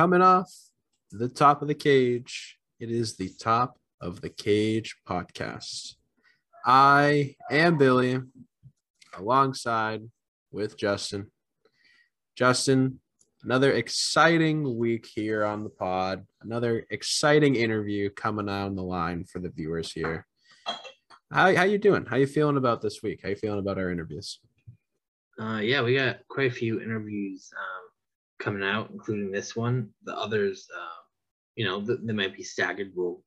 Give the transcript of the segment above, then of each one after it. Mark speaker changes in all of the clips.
Speaker 1: coming off the top of the cage. It is the top of the cage podcast. I am Billy alongside with Justin. Justin, another exciting week here on the pod. Another exciting interview coming on the line for the viewers here. How how you doing? How you feeling about this week? How you feeling about our interviews?
Speaker 2: Uh, yeah, we got quite a few interviews um, coming out, including this one. The others, uh, you know, th- they might be staggered. We'll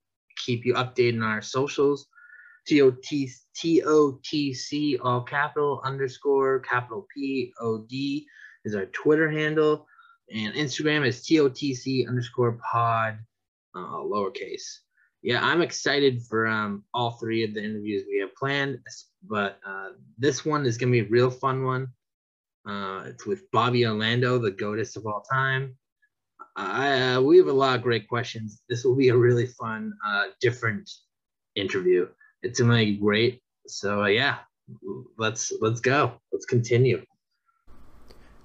Speaker 2: keep you updated on our socials. T O T T O T C all capital underscore capital P O D is our Twitter handle, and Instagram is T O T C underscore pod uh, lowercase. Yeah, I'm excited for um, all three of the interviews we have planned, but uh, this one is gonna be a real fun one. Uh, it's with Bobby Orlando, the goatess of all time. Uh, we have a lot of great questions. This will be a really fun, uh, different interview. It's gonna be great. So uh, yeah, let's let's go. Let's continue.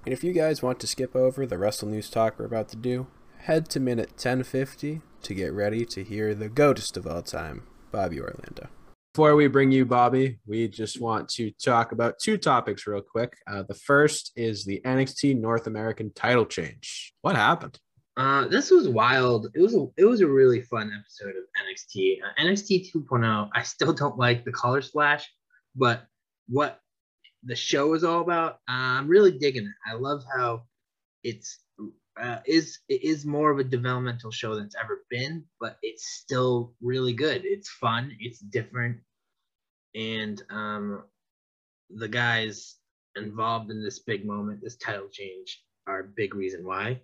Speaker 1: And if you guys want to skip over the Wrestle News talk we're about to do, head to minute 1050 to get ready to hear the goatest of all time, Bobby Orlando. Before we bring you Bobby, we just want to talk about two topics real quick. Uh, the first is the NXT North American title change. What happened?
Speaker 2: Uh, this was wild. It was a it was a really fun episode of NXT. Uh, NXT 2.0. I still don't like the color splash, but what the show is all about, uh, I'm really digging it. I love how it's uh, is it is more of a developmental show than it's ever been, but it's still really good. It's fun. It's different, and um, the guys involved in this big moment, this title change, are a big reason why.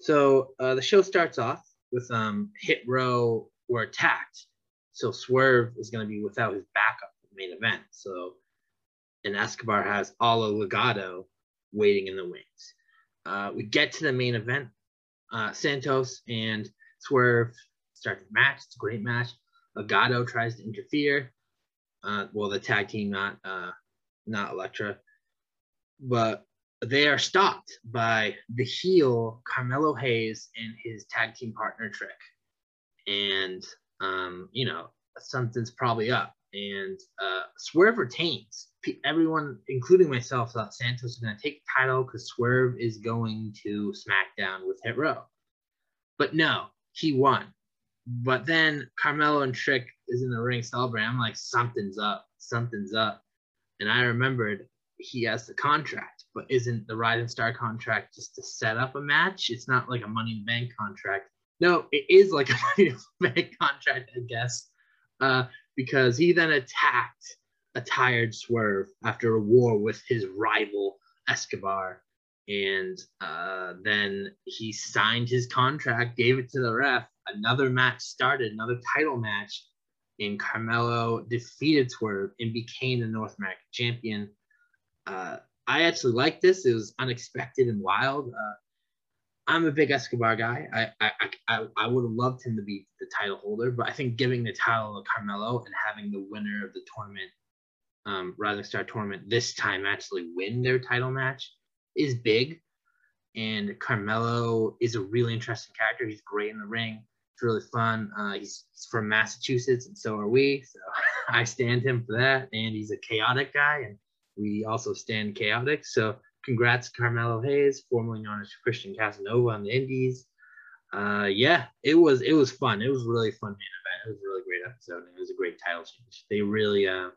Speaker 2: So uh, the show starts off with um, Hit Row were attacked, so Swerve is going to be without his backup the main event. So, and Escobar has all Legado waiting in the wings. Uh, we get to the main event. Uh, Santos and Swerve start the match. It's a great match. Legado tries to interfere. Uh, well, the tag team, not uh, not Elektra, but they are stopped by the heel Carmelo Hayes and his tag team partner Trick, and um, you know something's probably up. And uh, Swerve retains. Everyone, including myself, thought Santos was going to take the title because Swerve is going to SmackDown with Hit Row. But no, he won. But then Carmelo and Trick is in the ring celebrating. I'm like, something's up. Something's up. And I remembered he has the contract, but isn't the Rising Star contract just to set up a match? It's not like a Money in the Bank contract. No, it is like a Money in the Bank contract, I guess, uh, because he then attacked a tired Swerve after a war with his rival Escobar. And uh, then he signed his contract, gave it to the ref. Another match started, another title match, and Carmelo defeated Swerve and became the North American champion uh, I actually like this. It was unexpected and wild. Uh, I'm a big Escobar guy. I I, I, I would have loved him to be the title holder, but I think giving the title to Carmelo and having the winner of the tournament, um, Rising Star tournament this time actually win their title match is big. And Carmelo is a really interesting character. He's great in the ring. It's really fun. Uh, he's, from Massachusetts, and so are we. So I stand him for that. And he's a chaotic guy, and we also stand chaotic. So congrats, Carmelo Hayes, formerly known as Christian Casanova on the Indies. Uh, yeah, it was it was fun. It was really fun main event. It was a really great episode. It was a great title change. They really uh,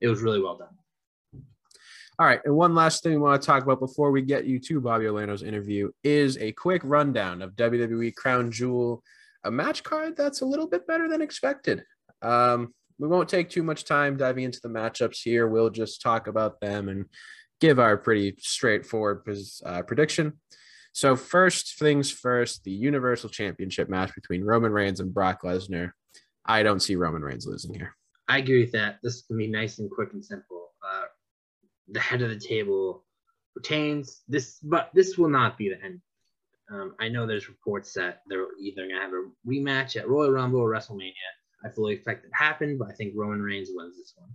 Speaker 2: it was really well done.
Speaker 1: All right, and one last thing we want to talk about before we get you to Bobby Orlando's interview is a quick rundown of WWE Crown Jewel, a match card that's a little bit better than expected. Um, we won't take too much time diving into the matchups here. We'll just talk about them and give our pretty straightforward uh, prediction. So, first things first, the Universal Championship match between Roman Reigns and Brock Lesnar. I don't see Roman Reigns losing here.
Speaker 2: I agree with that. This to be nice and quick and simple. Uh, the head of the table retains this, but this will not be the end. Um, I know there's reports that they're either going to have a rematch at Royal Rumble or WrestleMania. I fully expect it to happen, but I think Roman Reigns wins this one.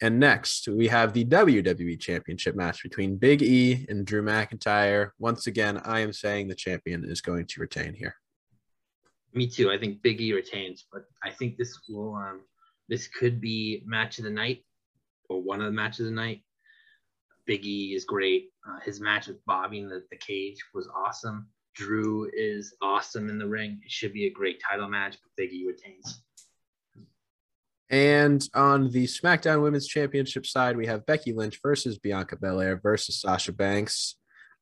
Speaker 1: And next, we have the WWE Championship match between Big E and Drew McIntyre. Once again, I am saying the champion is going to retain here.
Speaker 2: Me too. I think Big E retains, but I think this will um this could be match of the night or one of the matches of the night. Big E is great. Uh, his match with Bobby in the, the cage was awesome. Drew is awesome in the ring. It should be a great title match, but Big E retains.
Speaker 1: And on the SmackDown Women's Championship side, we have Becky Lynch versus Bianca Belair versus Sasha Banks.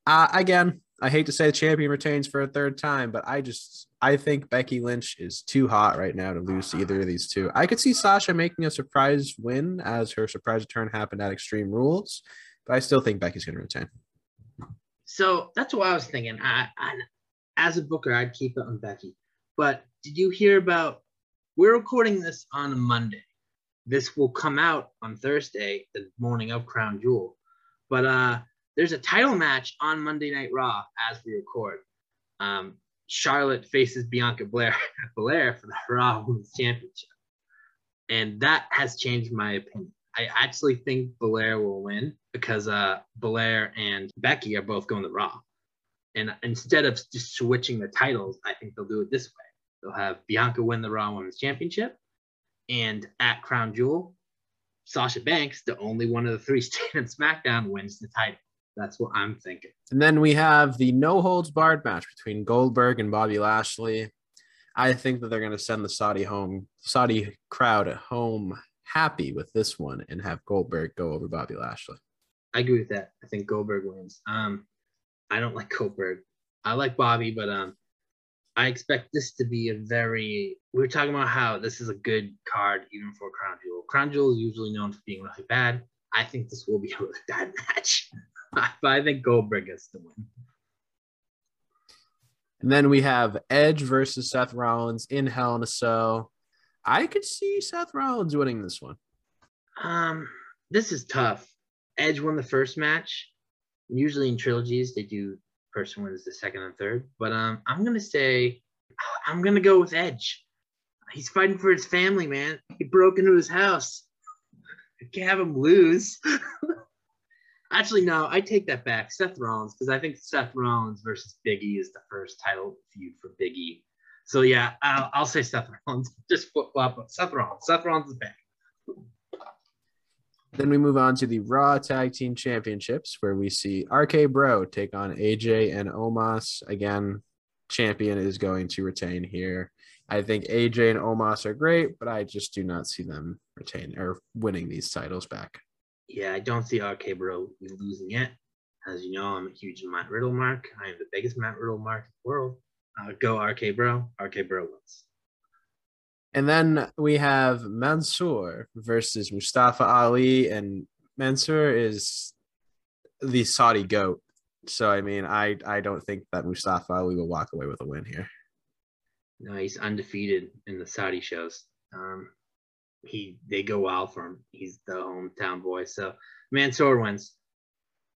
Speaker 1: Uh, again, I hate to say the champion retains for a third time, but I just I think Becky Lynch is too hot right now to lose to either of these two. I could see Sasha making a surprise win as her surprise return happened at Extreme Rules, but I still think Becky's going to retain.
Speaker 2: So that's what I was thinking. I, I, as a booker, I'd keep it on Becky. But did you hear about? We're recording this on a Monday. This will come out on Thursday, the morning of Crown Jewel. But uh, there's a title match on Monday Night Raw as we record. Um, Charlotte faces Bianca Blair, Belair for the Raw Women's Championship, and that has changed my opinion. I actually think Belair will win because uh, Belair and Becky are both going to Raw. And instead of just switching the titles, I think they'll do it this way. They'll have Bianca win the Raw Women's Championship, and at Crown Jewel, Sasha Banks, the only one of the three staying in SmackDown, wins the title. That's what I'm thinking.
Speaker 1: And then we have the no holds barred match between Goldberg and Bobby Lashley. I think that they're going to send the Saudi home, Saudi crowd home happy with this one and have Goldberg go over Bobby Lashley.
Speaker 2: I agree with that. I think Goldberg wins. Um, I don't like Goldberg. I like Bobby, but um, I expect this to be a very. We were talking about how this is a good card even for Crown Jewel. Crown Jewel is usually known for being really bad. I think this will be a really bad match, but I think Goldberg gets the win.
Speaker 1: And then we have Edge versus Seth Rollins in Hell in a Cell. I could see Seth Rollins winning this one.
Speaker 2: Um, this is tough. Edge won the first match. Usually in trilogies, they do person wins the second and third. But um, I'm gonna say I'm gonna go with Edge. He's fighting for his family, man. He broke into his house. I can't have him lose. Actually, no, I take that back. Seth Rollins, because I think Seth Rollins versus Biggie is the first title feud for Biggie. So yeah, I'll, I'll say Seth Rollins. Just flip flop. Seth Rollins. Seth Rollins is back.
Speaker 1: Then we move on to the Raw Tag Team Championships, where we see RK Bro take on AJ and Omos. Again, champion is going to retain here. I think AJ and Omos are great, but I just do not see them retaining or winning these titles back.
Speaker 2: Yeah, I don't see RK Bro losing it. As you know, I'm a huge Matt Riddle mark. I am the biggest Matt Riddle mark in the world. Uh, go RK Bro. RK Bro wins.
Speaker 1: And then we have Mansoor versus Mustafa Ali, and Mansoor is the Saudi goat. So I mean, I I don't think that Mustafa Ali will walk away with a win here.
Speaker 2: No, he's undefeated in the Saudi shows. Um, he they go wild for him. He's the hometown boy. So Mansoor wins,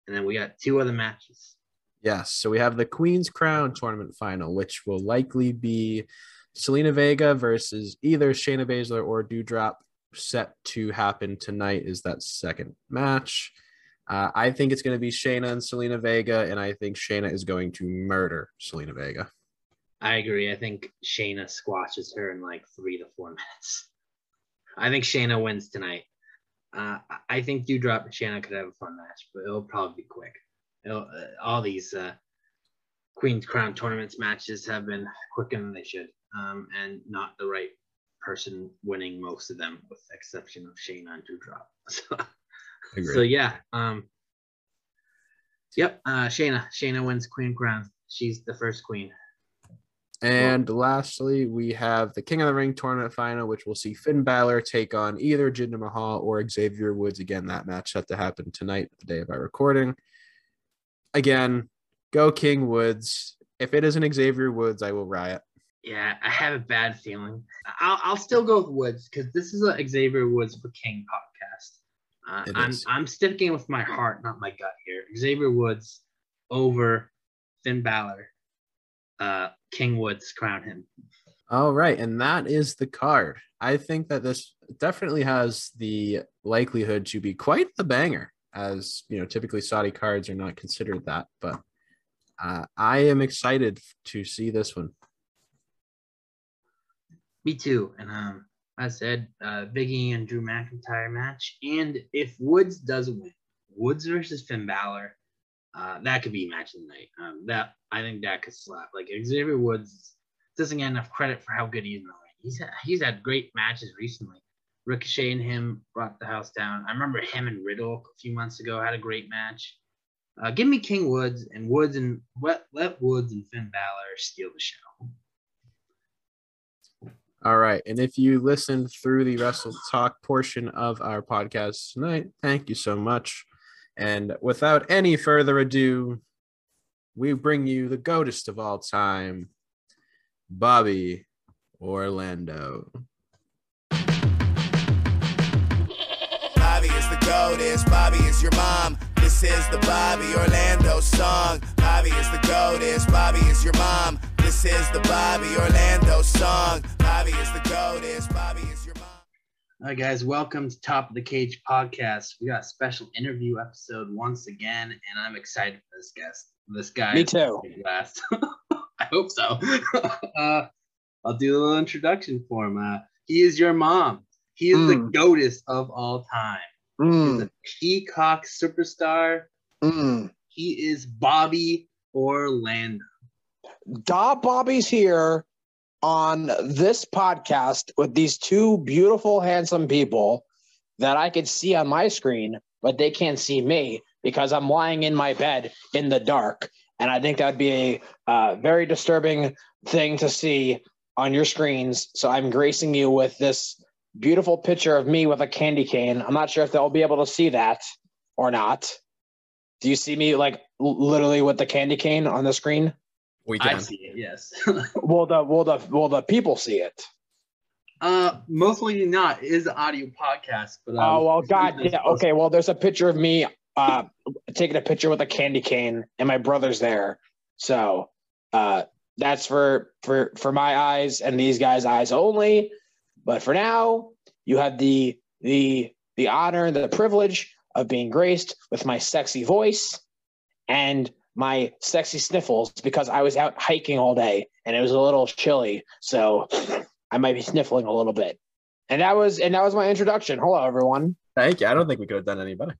Speaker 2: and then we got two other matches.
Speaker 1: Yes, so we have the Queen's Crown tournament final, which will likely be Zelina Vega versus either Shayna Baszler or Doudrop set to happen tonight is that second match. Uh, I think it's going to be Shayna and Zelina Vega, and I think Shayna is going to murder Zelina Vega.
Speaker 2: I agree. I think Shayna squashes her in like three to four minutes. I think Shayna wins tonight. Uh, I think Doudrop and Shayna could have a fun match, but it'll probably be quick. Uh, all these uh, Queen's Crown tournaments matches have been quicker than they should um, and not the right person winning most of them, with the exception of Shayna and Doudrop. So, so yeah, um, yep, uh, Shayna. Shayna wins Queen Crown. She's the first queen.
Speaker 1: And lastly, we have the King of the Ring tournament final, which will see Finn Balor take on either Jinder Mahal or Xavier Woods. Again, that match set to happen tonight, the day of our recording. Again, go King Woods. If it isn't Xavier Woods, I will riot.
Speaker 2: Yeah, I have a bad feeling. I'll, I'll still go with Woods because this is a Xavier Woods for King podcast. Uh, I'm is. I'm sticking with my heart, not my gut here. Xavier Woods over Finn Balor. Uh, King Woods crown him.
Speaker 1: All right, and that is the card. I think that this definitely has the likelihood to be quite the banger, as you know, typically Saudi cards are not considered that, but uh, I am excited to see this one.
Speaker 2: Me too. And um, I said uh, Biggie and Drew McIntyre match, and if Woods does win, Woods versus Finn Balor, uh, that could be match of the night. Um, that I think that could slap. Like Xavier Woods doesn't get enough credit for how good he is in the ring. He's had, he's had great matches recently. Ricochet and him brought the house down. I remember him and Riddle a few months ago had a great match. Uh, give me King Woods and Woods and let, let Woods and Finn Balor steal the show.
Speaker 1: All right. And if you listened through the Wrestle Talk portion of our podcast tonight, thank you so much. And without any further ado, we bring you the goatest of all time, Bobby Orlando.
Speaker 3: Bobby is Bobby is your mom. This is the Bobby Orlando song. Bobby is the goatest, Bobby is your mom. This is the Bobby Orlando song. Bobby is the goatest, Bobby is your mom.
Speaker 2: All right, guys, welcome to Top of the Cage podcast. We got a special interview episode once again, and I'm excited for this guest. This guy.
Speaker 4: Me too.
Speaker 2: Last. I hope so. uh, I'll do a little introduction for him. Uh, he is your mom. He is the
Speaker 4: Mm.
Speaker 2: goatest of all time. He's
Speaker 4: Mm,
Speaker 2: a peacock superstar.
Speaker 4: mm.
Speaker 2: He is Bobby Orlando.
Speaker 4: Da Bobby's here on this podcast with these two beautiful, handsome people that I can see on my screen, but they can't see me because I'm lying in my bed in the dark. And I think that'd be a uh, very disturbing thing to see on your screens. So I'm gracing you with this beautiful picture of me with a candy cane. I'm not sure if they'll be able to see that or not. Do you see me like l- literally with the candy cane on the screen?
Speaker 1: We
Speaker 2: I
Speaker 1: can.
Speaker 2: see it, yes.
Speaker 4: Will the will the will the people see it?
Speaker 2: uh, mostly not. It is an audio podcast, but um,
Speaker 4: oh well, God, yeah, okay. Well, there's a picture of me uh taking a picture with a candy cane, and my brother's there. So uh that's for for for my eyes and these guys' eyes only. But for now, you have the the the honor and the privilege of being graced with my sexy voice and my sexy sniffles because I was out hiking all day and it was a little chilly. So I might be sniffling a little bit. And that was and that was my introduction. Hello everyone.
Speaker 1: Thank you. I don't think we could have done any better.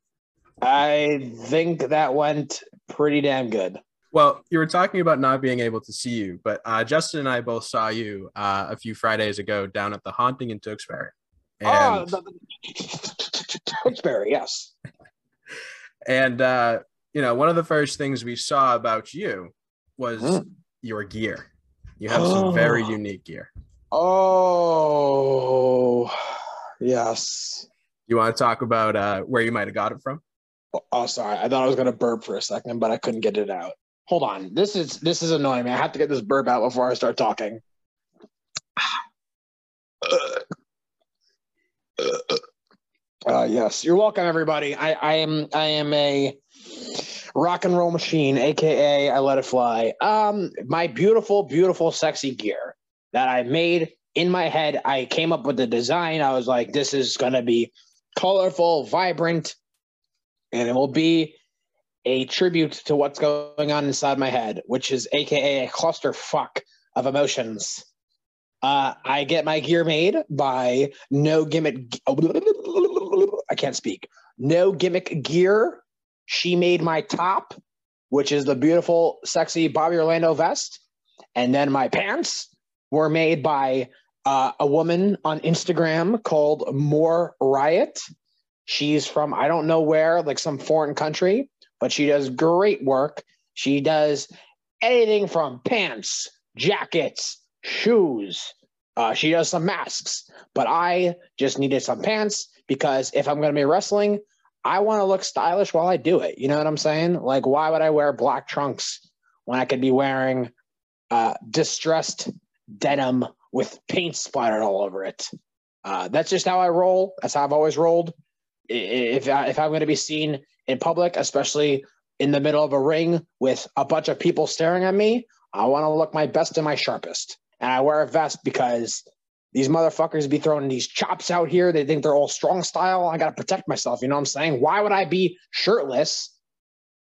Speaker 4: I think that went pretty damn good.
Speaker 1: Well, you were talking about not being able to see you, but uh, Justin and I both saw you uh, a few Fridays ago down at the Haunting in Tewksbury. And,
Speaker 4: Oh, the, the, Tewksbury, yes.
Speaker 1: and uh, you know, one of the first things we saw about you was
Speaker 4: Mm.
Speaker 1: your gear. You have some very unique gear.
Speaker 4: Oh, yes.
Speaker 1: You want to talk about uh, where you might have got it from?
Speaker 4: Oh, sorry. I thought I was gonna burp for a second, but I couldn't get it out. Hold on. This is this is annoying me. I have to get this burp out before I start talking. Uh, yes, you're welcome, everybody. I, I am I am a rock and roll machine, aka I let it fly. Um, my beautiful, beautiful, sexy gear that I made in my head. I came up with the design. I was like, this is gonna be colorful, vibrant, and it will be a tribute to what's going on inside my head, which is aka a clusterfuck of emotions. Uh, I get my gear made by No Gimmick. I can't speak. No Gimmick Gear. She made my top, which is the beautiful, sexy Bobby Orlando vest, and then my pants were made by uh, a woman on Instagram called More Riot. She's from I don't know where, like some foreign country, but she does great work. She does anything from pants, jackets, shoes. Uh, she does some masks, but I just needed some pants because if I'm going to be wrestling, I want to look stylish while I do it. You know what I'm saying? Like, why would I wear black trunks when I could be wearing uh, distressed denim with paint splattered all over it? Uh, that's just how I roll. That's how I've always rolled. If if I'm going to be seen in public, especially in the middle of a ring with a bunch of people staring at me, I want to look my best and my sharpest. and I wear a vest because these motherfuckers be throwing these chops out here. They think they're all strong style. I got to protect myself. You know what I'm saying? Why would I be shirtless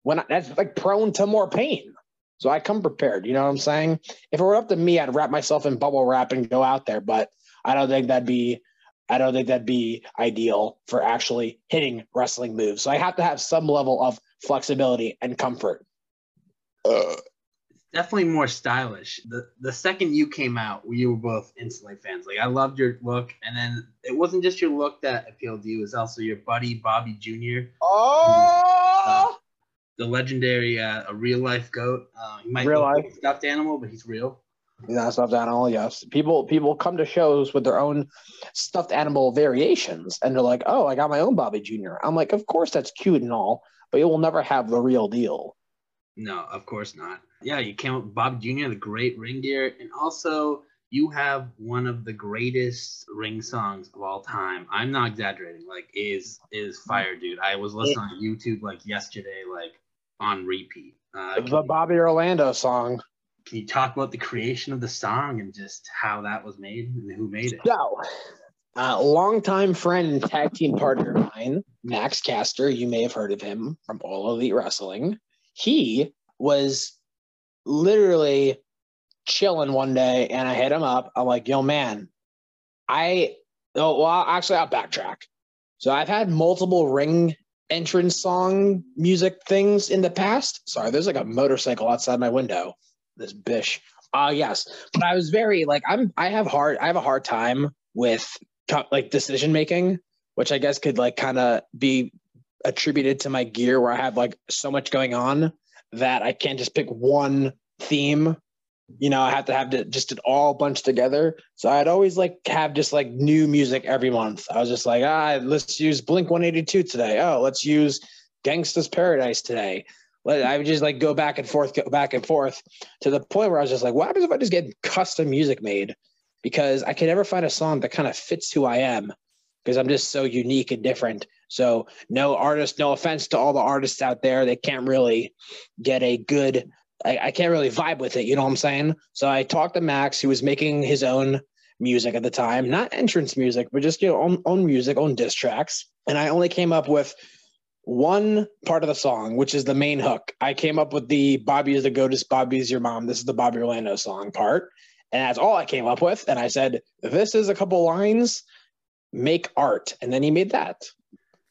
Speaker 4: when I, that's like prone to more pain? So I come prepared. You know what I'm saying? If it were up to me, I'd wrap myself in bubble wrap and go out there. But I don't think that'd be. I don't think that'd be ideal for actually hitting wrestling moves. So I have to have some level of flexibility and comfort.
Speaker 2: Uh, definitely more stylish. The the second you came out, we were both instantly fans. Like I loved your look, and then it wasn't just your look that appealed to you; it was also your buddy Bobby Jr.
Speaker 4: Oh,
Speaker 2: uh, the legendary, uh, a real life goat. Uh, he might
Speaker 4: Real
Speaker 2: look
Speaker 4: life.
Speaker 2: a stuffed animal, but he's real.
Speaker 4: Not stuffed animal. Yes, people people come to shows with their own stuffed animal variations, and they're like, "Oh, I got my own Bobby Jr." I'm like, "Of course, that's cute and all, but you will never have the real deal."
Speaker 2: No, of course not. Yeah, you came up with Bob Jr., the great ring gear, and also you have one of the greatest ring songs of all time. I'm not exaggerating. Like, is is fire, dude. I was listening on YouTube like yesterday, like on repeat. Uh,
Speaker 4: The Bobby Orlando song.
Speaker 2: Can you talk about the creation of the song and just how that was made and who made it?
Speaker 4: So, uh, longtime friend and tag team partner of mine, Max Caster. You may have heard of him from All Elite Wrestling. He was literally chilling one day, and I hit him up. I'm like, "Yo, man, I oh well, actually, I'll backtrack. So I've had multiple ring entrance song music things in the past. Sorry, there's like a motorcycle outside my window. This bish. Uh yes. But I was very like I'm I have hard I have a hard time with like decision making, which I guess could like kind of be attributed to my gear where I have like so much going on that I can't just pick one theme. You know, I have to have to just it all bunched together. So I'd always like have just like new music every month. I was just like, ah, let's use Blink 182 today. Oh, let's use Gangsta's Paradise today. I would just like go back and forth, go back and forth to the point where I was just like, what happens if I just get custom music made? Because I can never find a song that kind of fits who I am because I'm just so unique and different. So no artist, no offense to all the artists out there, they can't really get a good. I, I can't really vibe with it. You know what I'm saying? So I talked to Max, who was making his own music at the time, not entrance music, but just you know own, own music, own diss tracks. And I only came up with one part of the song, which is the main hook. I came up with the Bobby is the goatess, Bobby is your mom. This is the Bobby Orlando song part. And that's all I came up with. And I said, this is a couple lines, make art. And then he made that.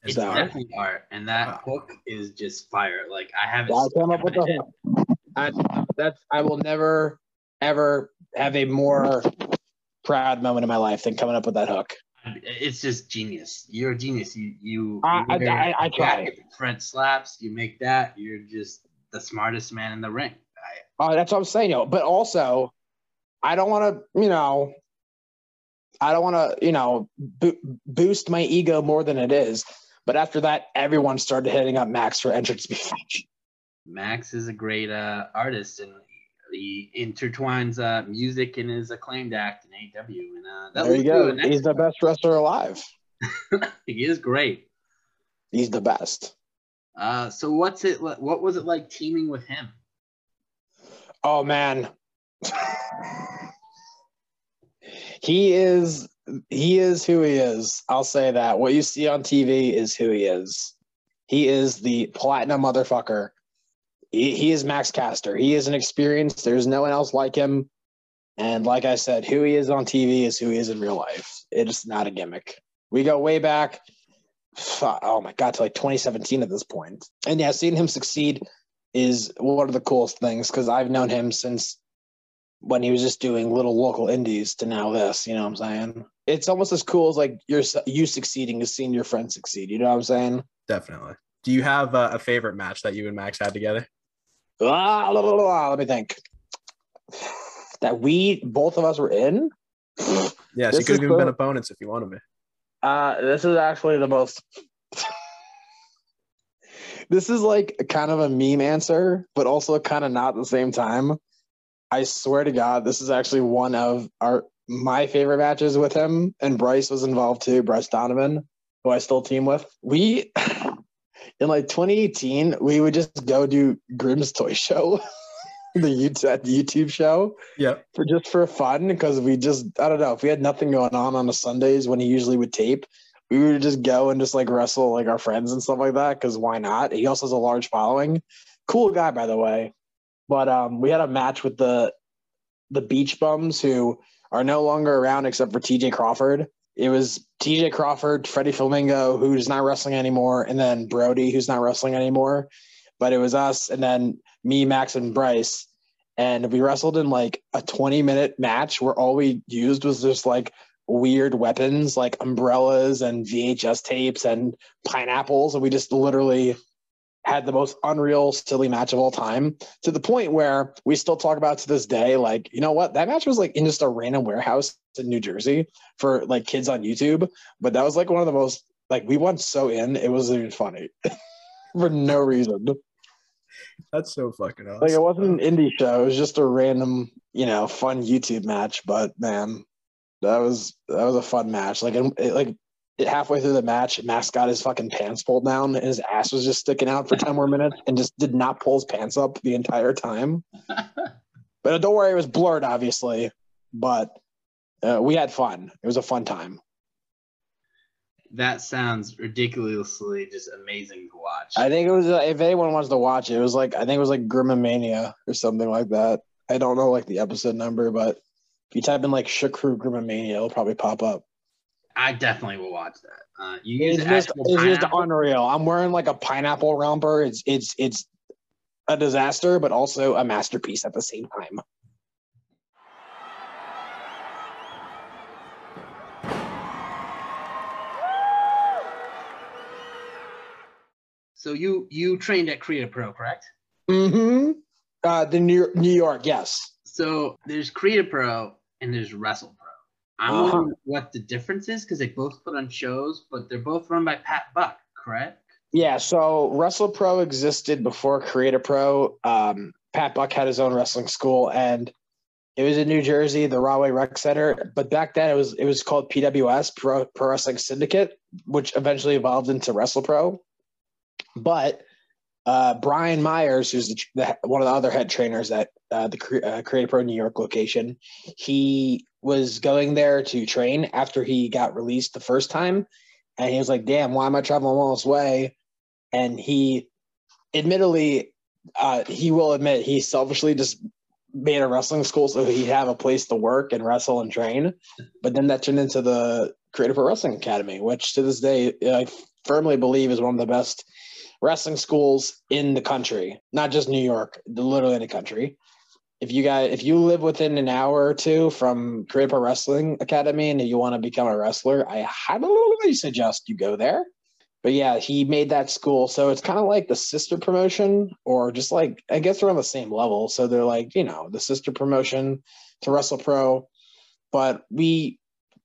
Speaker 2: It's
Speaker 4: So-
Speaker 2: definitely art, and that hook is just fire. Like I haven't.
Speaker 4: I came up with the hook. I, that's I will never ever have a more proud moment in my life than coming up with that hook.
Speaker 2: It's just genius. You're a genius. You you.
Speaker 4: I- I- I- I try.
Speaker 2: Front slaps. You make that. You're just the smartest man in the ring. I,
Speaker 4: Oh, that's what I'm saying, yo. But also, I don't want to, you know, I don't want to, you know, bo- boost my ego more than it is. But after that, everyone started hitting up Max for entrance speech.
Speaker 2: Max is a great uh, artist, and he intertwines uh, music in his acclaimed act in AEW. And uh, that
Speaker 4: There you go. He's the best wrestler alive.
Speaker 2: he is great.
Speaker 4: He's the best.
Speaker 2: Uh, so what's it? What was it like teaming with him?
Speaker 4: Oh man. he is he is who he is. I'll say that. What you see on TV is who he is. He is the platinum motherfucker. He, he is Max Caster. He is an experience. There's no one else like him. And like I said, who he is on TV is who he is in real life. It is not a gimmick. We go way back. Oh my god, to like 2017 at this point. And yeah, seeing him succeed is one of the coolest things because I've known him since when he was just doing little local indies to now this. You know what I'm saying? It's almost as cool as like you're you succeeding as seeing your friend succeed. You know what I'm saying?
Speaker 1: Definitely. Do you have uh, a favorite match that you and Max had together?
Speaker 4: Ah, la, la, la, la, let me think. That we both of us were in.
Speaker 1: Yes, you could have even
Speaker 4: so-
Speaker 1: been opponents if you wanted me.
Speaker 4: Uh, this is actually the most. this is like kind of a meme answer, but also kind of not at the same time. I swear to God, this is actually one of our my favorite matches with him, and Bryce was involved too. Bryce Donovan, who I still team with. We in like 2018, we would just go do Grim's Toy Show. the YouTube, the YouTube show
Speaker 1: Yeah.
Speaker 4: for just for fun because we just I don't know if we had nothing going on on the Sundays when he usually would tape, we would just go and just like wrestle like our friends and stuff like that because why not? He also has a large following. Cool guy by the way, but um, we had a match with the the Beach Bums who are no longer around except for T.J. Crawford. It was T.J. Crawford, Freddie Flamingo, who's not wrestling anymore, and then Brody, who's not wrestling anymore. But it was us, and then me, Max, and Bryce and we wrestled in like a 20 minute match where all we used was just like weird weapons like umbrellas and VHS tapes and pineapples and we just literally had the most unreal silly match of all time to the point where we still talk about to this day like you know what that match was like in just a random warehouse in New Jersey for like kids on YouTube but that was like one of the most like we went so in it wasn't even funny for no reason
Speaker 1: That's so fucking awesome.
Speaker 4: like it wasn't an indie show. It was just a random, you know, fun YouTube match. But man, that was that was a fun match. Like it, it- like halfway through the match, Max got his fucking pants pulled down, and his ass was just sticking out for ten more minutes, and just did not pull his pants up the entire time. But don't worry, it was blurred, obviously. But uh, we had fun. It was a fun time.
Speaker 2: That sounds ridiculously just amazing to watch.
Speaker 4: I think it was uh, if anyone wants to watch it, it was like I think it was like Grimomania or something like that. I don't know like the episode number, but if you type in like Shakru Grimomania, it'll probably pop up.
Speaker 2: I definitely will watch that. Uh, you use
Speaker 4: It's just, it's just unreal. I'm wearing like a pineapple romper. It's it's it's a disaster, but also a masterpiece at the same time.
Speaker 2: So you you trained at Creative Pro, correct?
Speaker 4: Mm-hmm. Uh, the New York, New York, yes.
Speaker 2: So there's Creative Pro and there's Wrestle. I'm
Speaker 4: Uh-huh.
Speaker 2: wondering what the difference is because they both put on shows, but they're both run by Pat Buck, correct?
Speaker 4: Yeah, so Wrestle Pro existed before Creative Pro. Um, Pat Buck had his own wrestling school, and it was in New Jersey, the Rahway Rec Center. But back then, it was it was called PWS Pro, Pro Wrestling Syndicate, which eventually evolved into Wrestle Pro. But uh, Brian Myers, who's the, the, one of the other head trainers at uh, the uh, Creative Pro New York location, he was going there to train after he got released the first time, and he was like, "Damn, why am I traveling all this way?" and he admittedly uh, he will admit he selfishly just made a wrestling school so he'd have a place to work and wrestle and train but then that turned into the creative pro wrestling academy which to this day i firmly believe is one of the best wrestling schools in the country not just new york literally in the country if you guys if you live within an hour or two from creative pro wrestling academy and you want to become a wrestler i highly suggest you go there but yeah, he made that school. So it's kind of like the sister promotion, or just like, I guess they're on the same level. So they're like, you know, the sister promotion to Wrestle Pro. But we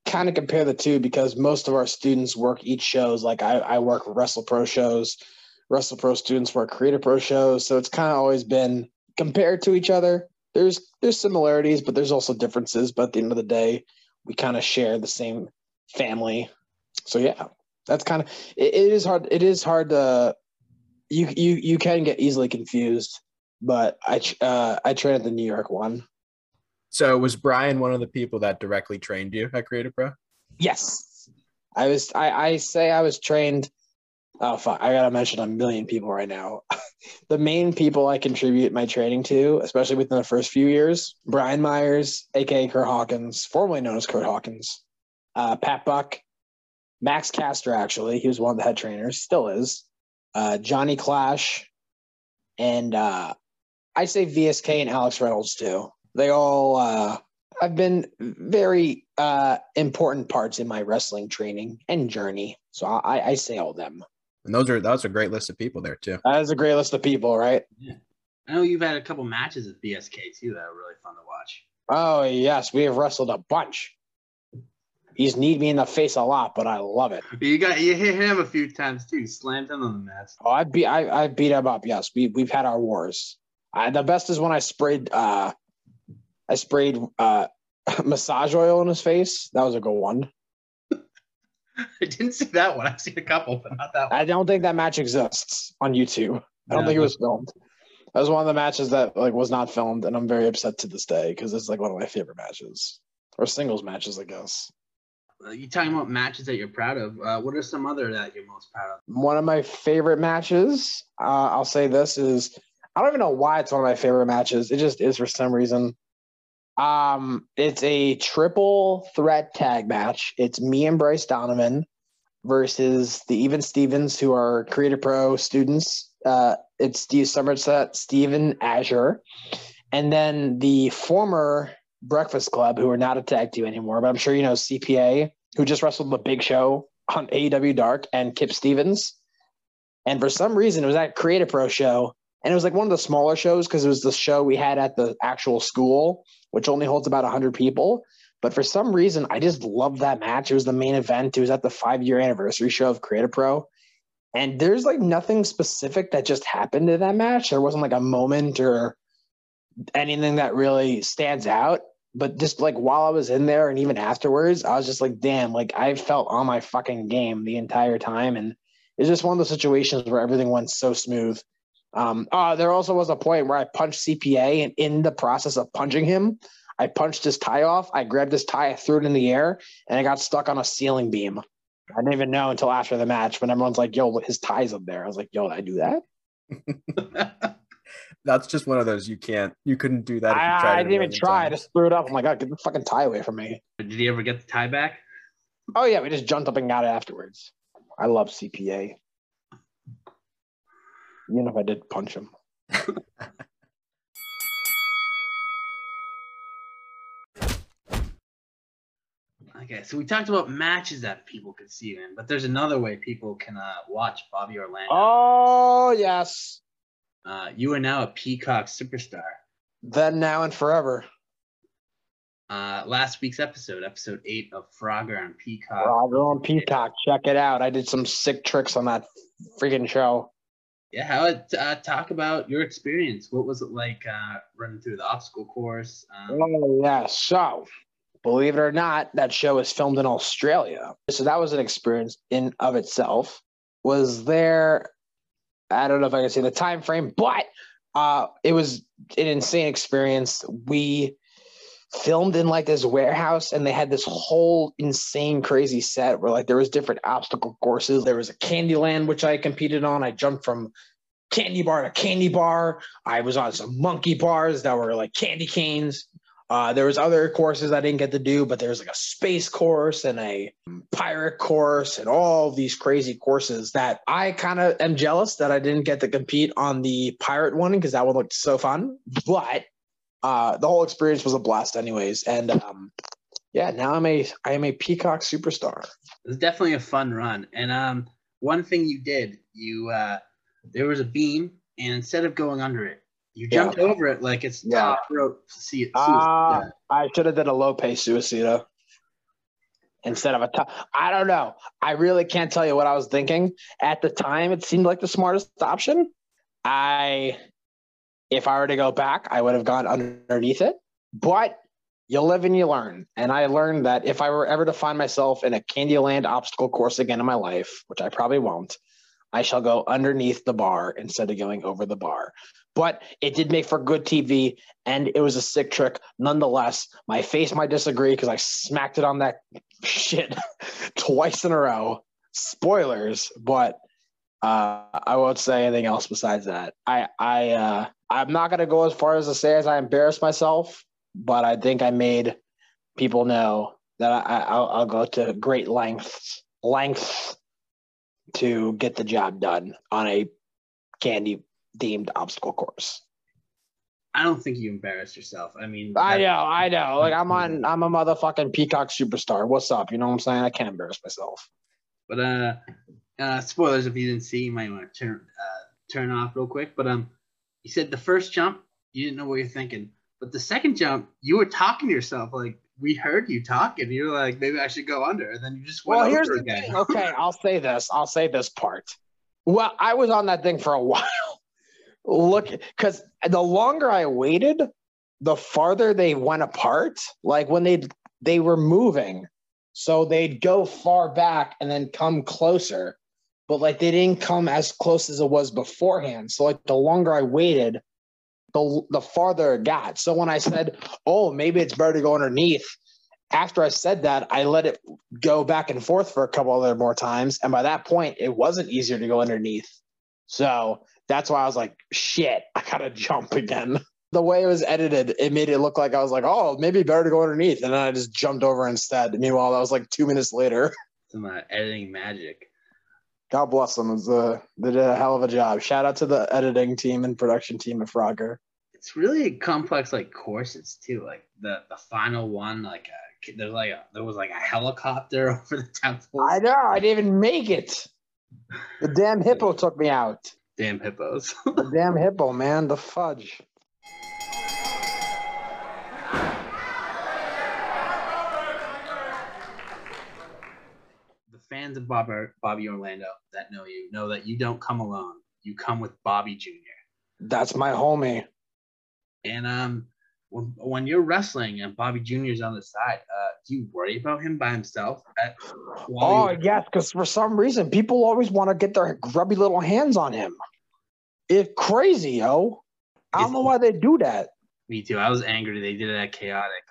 Speaker 4: kind of compare the two because most of our students work each shows. Like I, I work Wrestle Pro shows, Wrestle Pro students work Creative Pro shows. So it's kind of always been compared to each other. There's there's similarities, but there's also differences. But at the end of the day, we kind of share the same family. So yeah that's kind of it, it is hard it is hard to you you you can get easily confused but i uh i trained at the new york one
Speaker 1: So was Brian one of the people that directly trained you at Creative Pro?
Speaker 4: yes i was i i say i was trained oh fuck i gotta mention a million people right now the main people i contribute my training to especially within the first few years brian myers aka kurt hawkins formerly known as kurt hawkins uh pat buck Max Caster, actually, he was one of the head trainers, still is. Uh, Johnny Clash, and uh, I say VSK and Alex Reynolds too. They all uh, have been very uh, important parts in my wrestling training and journey. So I, I say all them.
Speaker 1: And those are that's a great list of people there too.
Speaker 4: That is a great list of people, right? Yeah.
Speaker 2: I know you've had a couple matches with VSK too that are really fun to watch.
Speaker 4: Oh yes, we have wrestled a bunch. He's kneed me in the face a lot, but I love it.
Speaker 2: You got you hit him a few times too. Slammed him on the mat.
Speaker 4: Oh, I beat I, I beat him up. Yes, we we've had our wars. I, the best is when I sprayed uh, I sprayed uh, massage oil in his face. That was a good one.
Speaker 2: I didn't see that one. I've seen a couple, but not that one.
Speaker 4: I don't think that match exists on YouTube. I don't
Speaker 2: No.
Speaker 4: think it was filmed. That was one of the matches that like was not filmed, and I'm very upset to this day because it's like one of my favorite matches or singles matches, I guess.
Speaker 2: Uh, you talking about matches that you're proud of? Uh, what are some other that you're most proud of?
Speaker 4: One of my favorite matches, uh, I'll say this is I don't even know why it's one of my favorite matches. It just is for some reason. Um, it's a triple threat tag match. It's me and Bryce Donovan versus the Even Stevens, who are Creative Pro students. Uh, it's Steve Somerset, Steven Azure, and then the former Breakfast Club, who are not a tag team anymore, but I'm sure you know CPA, who just wrestled the Big Show on AEW Dark, and Kip Stevens. And for some reason, it was that Creative Pro show, and it was like one of the smaller shows because it was the show we had at the actual school, which only holds about 100 people. But for some reason, I just loved that match. It was the main event. It was at the five year anniversary show of Creative Pro. And there's like nothing specific that just happened in that match. There wasn't like a moment or anything that really stands out. But just like while I was in there and even afterwards, I was just like, damn, like I felt on my fucking game the entire time. And it's just one of those situations where everything went so smooth. Um, uh, there also was a point where I punched CPA, and in the process of punching him, I punched his tie off. I grabbed his tie, I threw it in the air, and I got stuck on a ceiling beam. I didn't even know until after the match when everyone's like, yo, his tie's up there. I was like, yo, did I do
Speaker 1: that? That's just one of those you can't, you couldn't do that.
Speaker 4: I, I didn't even try. Time. I just threw it up. I'm like, God, get the fucking tie away from me.
Speaker 2: Did he ever get the tie back?
Speaker 4: Oh, yeah. We just jumped up and got it afterwards. I love CPA. Even if I did punch him.
Speaker 2: Okay, so we talked about matches that people could see you in, but there's another way people can uh, watch Bobby Orlando.
Speaker 4: Oh yes.
Speaker 2: Uh, you are now a Peacock superstar.
Speaker 4: Then, now, and forever.
Speaker 2: Uh, last week's episode, episode eight of Frogger on Peacock.
Speaker 4: Frogger on Peacock. Check it out. I did some sick tricks on that freaking show.
Speaker 2: Yeah, how uh, talk about your experience. What was it like uh, running through the obstacle course?
Speaker 4: Um, oh yeah, so believe it or not, that show was filmed in Australia. So that was an experience in of itself. Was there I don't know if I can say the time frame, but uh it was an insane experience. We filmed in like this warehouse and they had this whole insane crazy set where like there was different obstacle courses. There was a candy land which I competed on. I jumped from candy bar to candy bar. I was on some monkey bars that were like candy canes. Uh, there was other courses I didn't get to do, but there was like a space course and a pirate course and all these crazy courses that I kind of am jealous that I didn't get to compete on the pirate one because that one looked so fun. But uh, the whole experience was a blast, anyways. And um, yeah, now I'm a I am a Peacock superstar.
Speaker 2: It was definitely a fun run. And um, one thing you did, you uh, there was a beam, and instead of going under it, you jumped yeah. over it like it's yeah. top rope. See,
Speaker 4: uh, I should have done a tope suicida instead of a top. I don't know. I really can't tell you what I was thinking at the time. It seemed like the smartest option. I, if I were to go back, I would have gone underneath it. But you live and you learn. And I learned that if I were ever to find myself in a Candyland obstacle course again in my life, which I probably won't, I shall go underneath the bar instead of going over the bar but it did make for good TV and it was a sick trick nonetheless. My face might disagree because I smacked it on that shit twice in a row. Spoilers, but uh, I won't say anything else besides that. I I uh, I'm not gonna go as far as to say as I embarrassed myself, but I think I made people know that I, I'll, I'll go to great lengths lengths to get the job done on a candy themed obstacle course.
Speaker 2: I don't think you embarrassed yourself. I mean,
Speaker 4: I know, I know. Like I'm on, I'm a motherfucking peacock superstar. What's up? You know what I'm saying? I can't embarrass myself.
Speaker 2: But uh, uh spoilers if you didn't see, you might want to turn uh turn off real quick. But um, you said the first jump, you didn't know what you're thinking, but the second jump, you were talking to yourself like we heard you talking. You're like, maybe I should go under, and then you just went well. here's the again.
Speaker 4: thing. Okay, I'll say this. I'll say this part. Well, I was on that thing for a while look because the longer I waited, the farther they went apart. Like when they they were moving, so they'd go far back and then come closer, but like they didn't come as close as it was beforehand. So like the longer I waited, the the farther it got. So when I said, "Oh, maybe it's better to go underneath," after I said that, I let it go back and forth for a couple other more times, and by that point, it wasn't easier to go underneath. So that's why I was like, "Shit, I gotta jump again." The way it was edited, it made it look like I was like, "Oh, maybe better to go underneath," and then I just jumped over instead. Meanwhile, that was like two minutes later.
Speaker 2: Some uh, editing magic.
Speaker 4: God bless them. It was, uh, they did a hell of a job. Shout out to the editing team and production team at Frogger.
Speaker 2: It's really complex, like courses too. Like the the final one, like uh, there's like a, there was like a helicopter over the temple.
Speaker 4: I know. I didn't even make it. The damn hippo took me out.
Speaker 2: Damn hippos.
Speaker 4: The damn hippo, man. The fudge.
Speaker 2: Fans of Bob, Bobby Orlando that know you know that you don't come alone. You come with Bobby Jr.
Speaker 4: That's my homie.
Speaker 2: And um, when, when you're wrestling and Bobby Jr. is on the side, uh, do you worry about him by himself?
Speaker 4: Oh yes, because for some reason people always want to get their grubby little hands on him. It's crazy, yo. I don't know why they do that.
Speaker 2: Me too. I was angry they did it at Chaotic.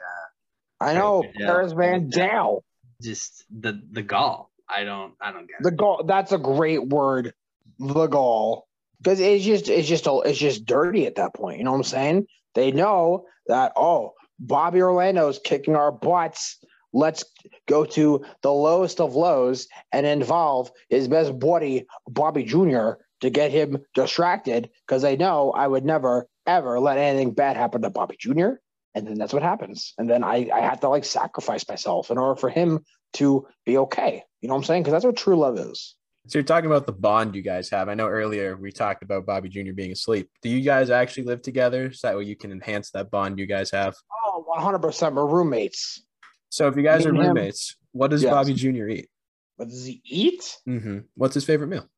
Speaker 2: Uh,
Speaker 4: I know. Paris Van Dale.
Speaker 2: just the the gall. I don't I don't get it.
Speaker 4: The gall. That's a great word. The gall. Because it's just it's just a, it's just dirty at that point. You know what I'm saying? They know that oh Bobby Orlando's kicking our butts. Let's go to the lowest of lows and involve his best buddy Bobby Jr. to get him distracted because they know I would never ever let anything bad happen to Bobby Jr. And then that's what happens. And then I I have to like sacrifice myself in order for him to be okay. You know what I'm saying? Because that's what true love is.
Speaker 1: So you're talking about the bond you guys have. I know earlier we talked about Bobby Jr. being asleep. Do you guys actually live together so that way you can enhance that bond you guys have?
Speaker 4: Oh, 100% we're roommates.
Speaker 1: So if you guys
Speaker 4: Me
Speaker 1: are
Speaker 4: and him.
Speaker 1: roommates, what does
Speaker 4: Yes.
Speaker 1: Bobby Jr. eat?
Speaker 4: What does he eat?
Speaker 1: Mm-hmm. What's his favorite meal?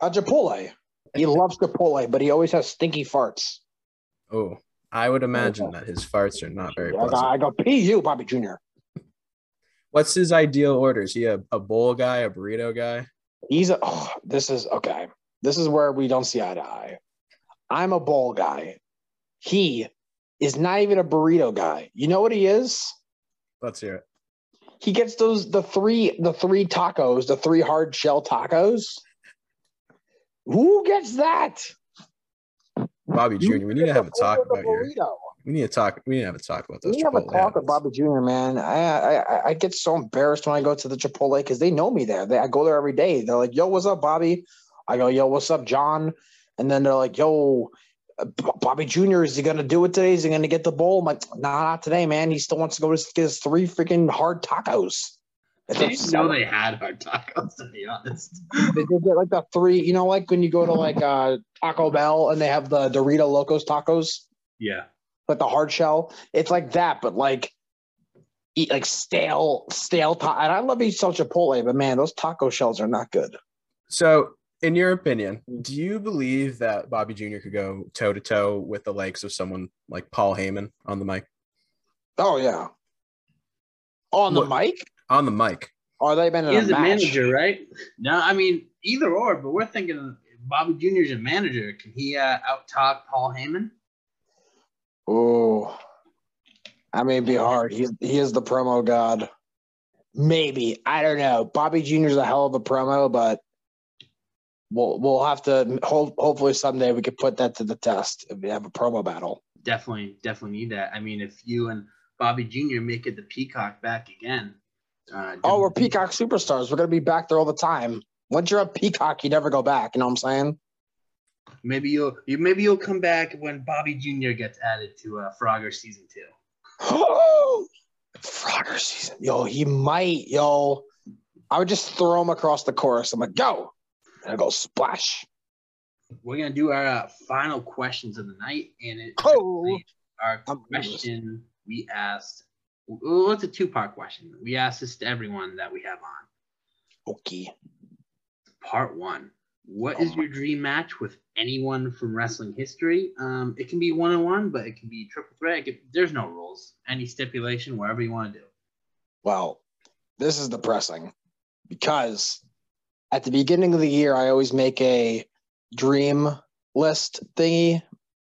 Speaker 4: A Chipotle. He loves Chipotle, but he always has stinky farts.
Speaker 1: Oh, I would imagine that his farts are not very
Speaker 4: I
Speaker 1: pleasant.
Speaker 4: I go, P you, Bobby Jr.
Speaker 1: What's his ideal order? Is he a, a bowl guy, a burrito guy?
Speaker 4: He's a, oh, this is okay. This is where we don't see eye to eye. I'm a bowl guy. He is not even a burrito guy. You know what he is?
Speaker 1: Let's hear it.
Speaker 4: He gets those the three the three tacos, the three hard shell tacos. Who gets that?
Speaker 1: Bobby Jr. We need to have a talk about your.
Speaker 4: burrito.
Speaker 1: We need to talk. We need to have a talk about this.
Speaker 4: We have a
Speaker 1: Chipotle
Speaker 4: talk with. Bobby Jr. Man, I, I I- I get so embarrassed when I go to the Chipotle because they know me there. They, I go there every day. They're like, "Yo, what's up, Bobby?" I go, "Yo, what's up, John?" And then they're like, "Yo, uh, Bobby Jr. Is he gonna do it today? Is he gonna get the bowl?" I'm like, "Nah, not today, man. He still wants to go to get his three freaking hard tacos."
Speaker 2: I
Speaker 4: It's
Speaker 2: didn't
Speaker 4: upsetting.
Speaker 2: know they had hard tacos to be honest.
Speaker 4: They did get like the three, you know, like when you go to like uh, Taco Bell and they have the Dorito Locos tacos.
Speaker 2: Yeah.
Speaker 4: Like the hard shell. It's like that, but like eat like stale, stale. Ta- and I love eating some Chipotle, but man, those taco shells are not good.
Speaker 1: So, in your opinion, do you believe that Bobby Jr. could go toe to toe with the likes of someone like Paul Heyman on the mic?
Speaker 4: Oh yeah. On the
Speaker 1: What-
Speaker 4: mic?
Speaker 1: On the mic.
Speaker 4: Are they been in
Speaker 2: He's
Speaker 4: a
Speaker 2: a
Speaker 4: match?
Speaker 2: manager, right? No, I mean either or, but we're thinking Bobby Jr. is a manager. Can he uh, out talk Paul Heyman?
Speaker 4: Oh, I mean, it'd be hard. He's he is the promo god. Maybe I don't know. Bobby Jr.'s a hell of a promo, but we'll we'll have to. Ho- hopefully, someday we could put that to the test if we have a promo battle.
Speaker 2: Definitely, definitely need that. I mean, if you and Bobby Jr. make it the Peacock back again. Uh,
Speaker 4: Oh, we're Peacock superstars. We're gonna be back there all the time. Once you're a Peacock, you never go back. You know what I'm saying?
Speaker 2: Maybe you'll you maybe you'll come back when Bobby Jr. gets added to uh, Frogger season two.
Speaker 4: Oh, Frogger season. Yo, he might. Yo, I would just throw him across the course. I'm like, go, and I go splash.
Speaker 2: We're gonna do our uh, final questions of the night, and it
Speaker 4: Oh.
Speaker 2: our
Speaker 4: I'm nervous.
Speaker 2: question we asked. Well, it's a two part question. We asked this to everyone that we have on.
Speaker 4: Okay.
Speaker 2: Part one. What
Speaker 4: Oh
Speaker 2: is your dream match with anyone from wrestling history? Um, it can be one on one, but it can be triple threat. There's no rules. Any stipulation, whatever you want to do.
Speaker 4: Well, this is depressing because at the beginning of the year, I always make a dream list thingy,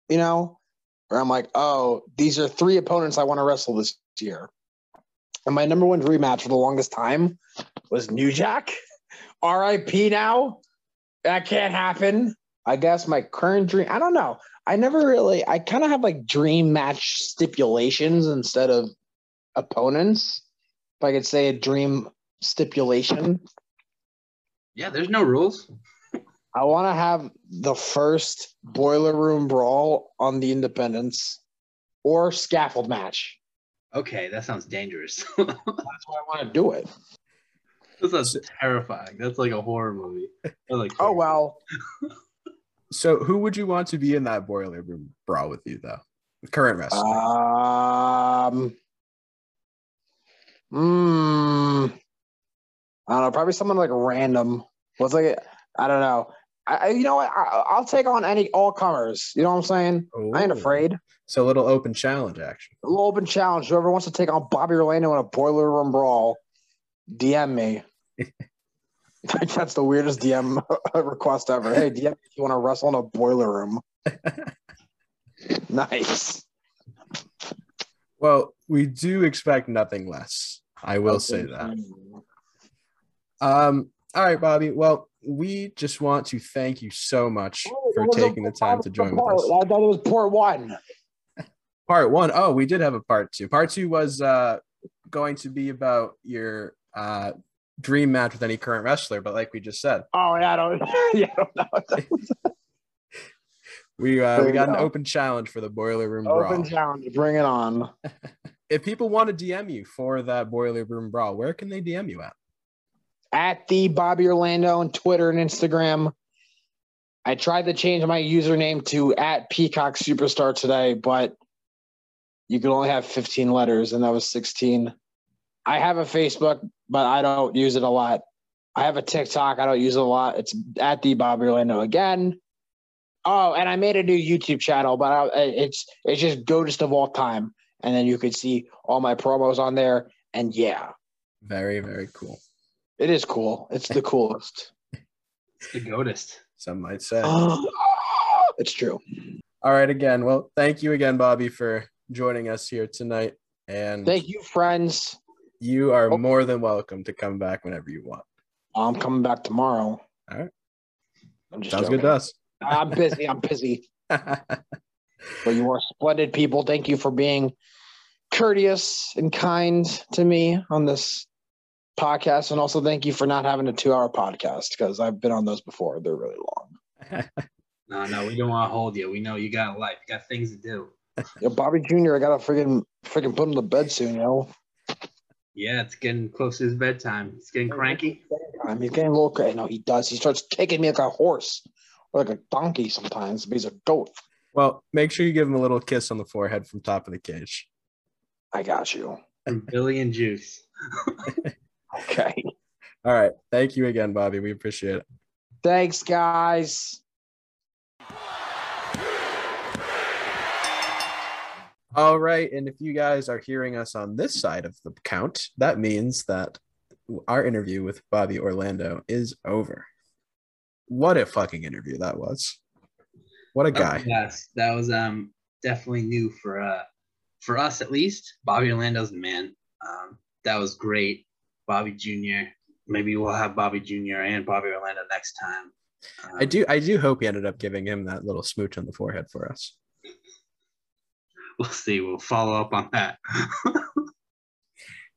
Speaker 4: you know, where I'm like, oh, these are three opponents I want to wrestle this year. And my number one dream match for the longest time was New Jack. RIP now. That can't happen. I guess my current dream, I don't know. I never really, I kind of have like dream match stipulations instead of opponents. If I could say a dream stipulation,
Speaker 2: Yeah, there's no rules.
Speaker 4: I want to have the first boiler room brawl on the independence or scaffold match.
Speaker 2: Okay, that sounds dangerous.
Speaker 4: That's why I want to do it.
Speaker 2: That sounds terrifying. That's like a horror movie. I like
Speaker 4: Oh, well.
Speaker 1: So who would you want to be in that boiler room brawl with you though? The current wrestler.
Speaker 4: Um, mm, I don't know. Probably someone like random. What's like, I don't know. I, I- you know what? I, I'll take on any all comers. You know what I'm saying? I ain't afraid.
Speaker 1: So a little open challenge action.
Speaker 4: A little open challenge. Whoever wants to take on Bobby Orlando in a boiler room brawl, DM me. That's the weirdest DM request ever. Hey, DM if you want to wrestle in a boiler room. nice.
Speaker 1: Well, we do expect nothing less. I will say that. Um, all right, Bobby. Well, we just want to thank you so much
Speaker 4: Oh,
Speaker 1: for
Speaker 4: that was a-
Speaker 1: taking the time to join with us.
Speaker 4: I thought it was part one.
Speaker 1: Part one. Oh, we did have a part two. Part two was uh going to be about your uh dream match with any current wrestler, but like we just said,
Speaker 4: Oh yeah, I don't. Yeah, I don't know.
Speaker 1: we uh we got an open challenge for the boiler room
Speaker 4: Open
Speaker 1: brawl.
Speaker 4: challenge. Bring it on.
Speaker 1: If people want to DM you for that boiler room brawl, where can they DM you at?
Speaker 4: At the Bobby Orlando on Twitter and Instagram. I tried to change my username to at Peacock Superstar today, but you could only have 15 letters, and that was 16. I have a Facebook, but I don't use it a lot. I have a TikTok. I don't use it a lot. It's at the Bobby Orlando again. Oh, and I made a new YouTube channel, but I, it's it's just goatest of all time, and then you could see all my promos on there. And yeah,
Speaker 1: Very, very cool.
Speaker 4: it is cool. It's the coolest.
Speaker 2: It's the goatest.
Speaker 1: Some might say.
Speaker 4: it's true.
Speaker 1: All right, again. Well, thank you again, Bobby, for joining us here tonight. And
Speaker 4: Thank you, friends.
Speaker 1: You are
Speaker 4: Oh.
Speaker 1: more than welcome to come back whenever you want.
Speaker 4: I'm coming back tomorrow.
Speaker 1: All right. Sounds
Speaker 4: joking.
Speaker 1: good to us.
Speaker 4: I'm busy. I'm busy. But you are splendid people. Thank you for being courteous and kind to me on this podcast. And also thank you for not having a two hour podcast because I've been on those before. They're really long.
Speaker 2: No, no, we don't want to hold you. We know you got a life. You got things to do.
Speaker 4: Yo, Bobby Jr., I gotta freaking freaking put him to bed soon, yo.
Speaker 2: Yeah, it's getting close to his bedtime. He's getting cranky.
Speaker 4: I mean, he's getting a little crazy. No, he does. He starts kicking me like a horse or like a donkey sometimes, but he's a goat.
Speaker 1: well, make sure you give him a little kiss on the forehead from top of the cage.
Speaker 4: I got you.
Speaker 2: From Billy and Juice.
Speaker 4: Okay.
Speaker 1: All right. Thank you again, Bobby. We appreciate it.
Speaker 4: Thanks, guys.
Speaker 1: All right. And if you guys are hearing us on this side of the count, that means that our interview with Bobby Orlando is over. What a fucking interview that was. What a guy.
Speaker 2: Yes, that was um definitely new for uh for us at least. Bobby Orlando's the man. Um, that was great. Bobby Jr. Maybe we'll have Bobby Jr. and Bobby Orlando next time. Um,
Speaker 1: I do I do hope he ended up giving him that little smooch on the forehead for us.
Speaker 2: We'll see. We'll follow up on that.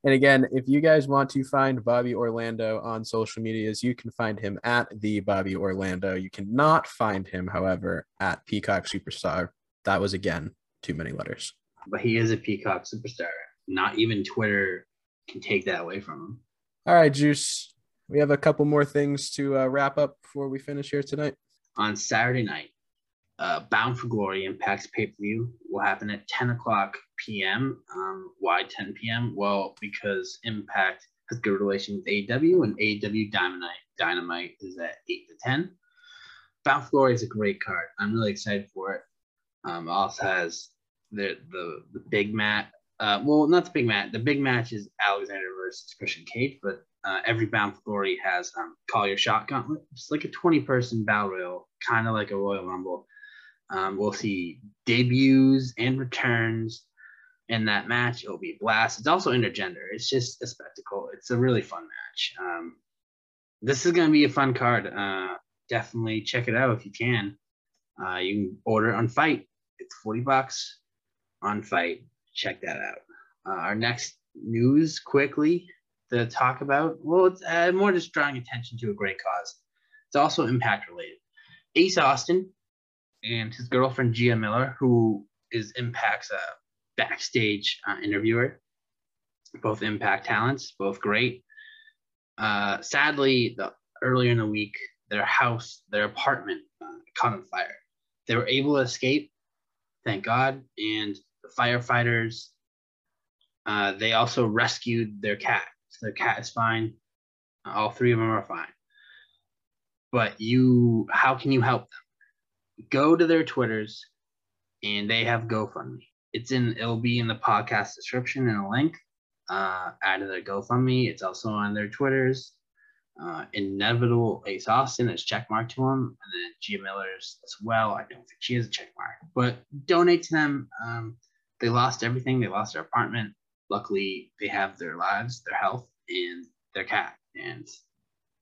Speaker 1: And again, if you guys want to find Bobby Orlando on social medias, you can find him at the Bobby Orlando. You cannot find him, however, at Peacock Superstar. That was again too many letters.
Speaker 2: but he is a Peacock superstar. Not even Twitter can take that away from him.
Speaker 1: All right, Juice. We have a couple more things to uh, wrap up before we finish here tonight.
Speaker 2: on Saturday night, uh, Bound for Glory Impact's pay per view will happen at 10 o'clock p.m. Um, why 10 p.m.? Well, because Impact has good relations with AEW and AEW Dynamite Dynamite is at 8 to 10. Bound for Glory is a great card. I'm really excited for it. Um, also has the the the big mat. Uh, well, not the big mat. The big match is Alexander versus Christian Cage, but uh, every Bound for Glory has um, Call Your Shot Gauntlet. It's like a 20 person battle royal, kind of like a Royal Rumble. Um, we'll see debuts and returns in that match. It'll be a blast. It's also intergender. It's just a spectacle. It's a really fun match. Um, this is going to be a fun card. Uh, definitely check it out if you can. Uh, you can order on FITE. It's 40 bucks on FITE. Check that out. Uh, our next news quickly to talk about. Well, it's uh, more just drawing attention to a great cause. It's also impact related. Ace Austin and his girlfriend Gia Miller, who is Impact's uh, backstage uh, interviewer, both Impact talents, both great. Uh, sadly, the earlier in the week, their house, their apartment, uh, caught on fire. They were able to escape, thank God, and the firefighters. Uh, they also rescued their cat. So their cat is fine. All three of them are fine. But you, how can you help them? Go to their Twitters, and they have GoFundMe. It's in. It'll be in the podcast description and a link. Uh, add to their GoFundMe. It's also on their Twitters. Uh, Inevitable Ace Austin is checkmark to him, and then Gia Miller's as well. I don't think she has a checkmark, but donate to them. Um, they lost everything. They lost their apartment. Luckily, they have their lives, their health, and their cat, and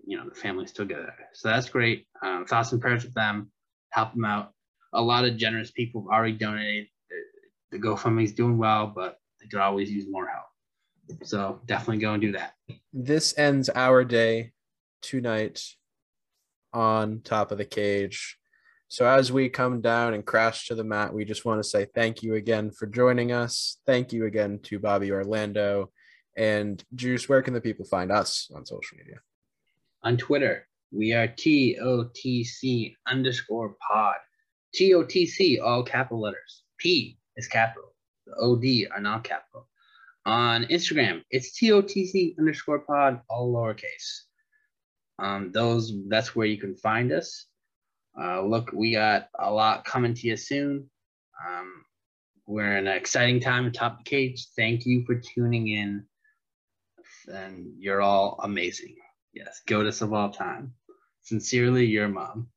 Speaker 2: you know the family's good. So that's great. Um, thoughts and prayers with them. Help them out. A lot of generous people have already donated. The, the is doing well, but they could always use more help. So definitely go and do that.
Speaker 1: This ends our day tonight on top of the cage. So as we come down and crash to the mat, we just want to say thank you again for joining us. Thank you again to Bobby Orlando and Juice. Where can the people find us on social media?
Speaker 2: On Twitter, we are TOTC underscore pod. TOTC, all capital letters. P is capital. The OD are not capital. On Instagram, it's TOTC underscore pod, all lowercase. Um, those that's where you can find us. Uh, look, we got a lot coming to you soon. Um, we're in an exciting time at Top of the Cage. Thank you for tuning in. And you're all amazing. Yes, goatess of all time. Sincerely, your mom.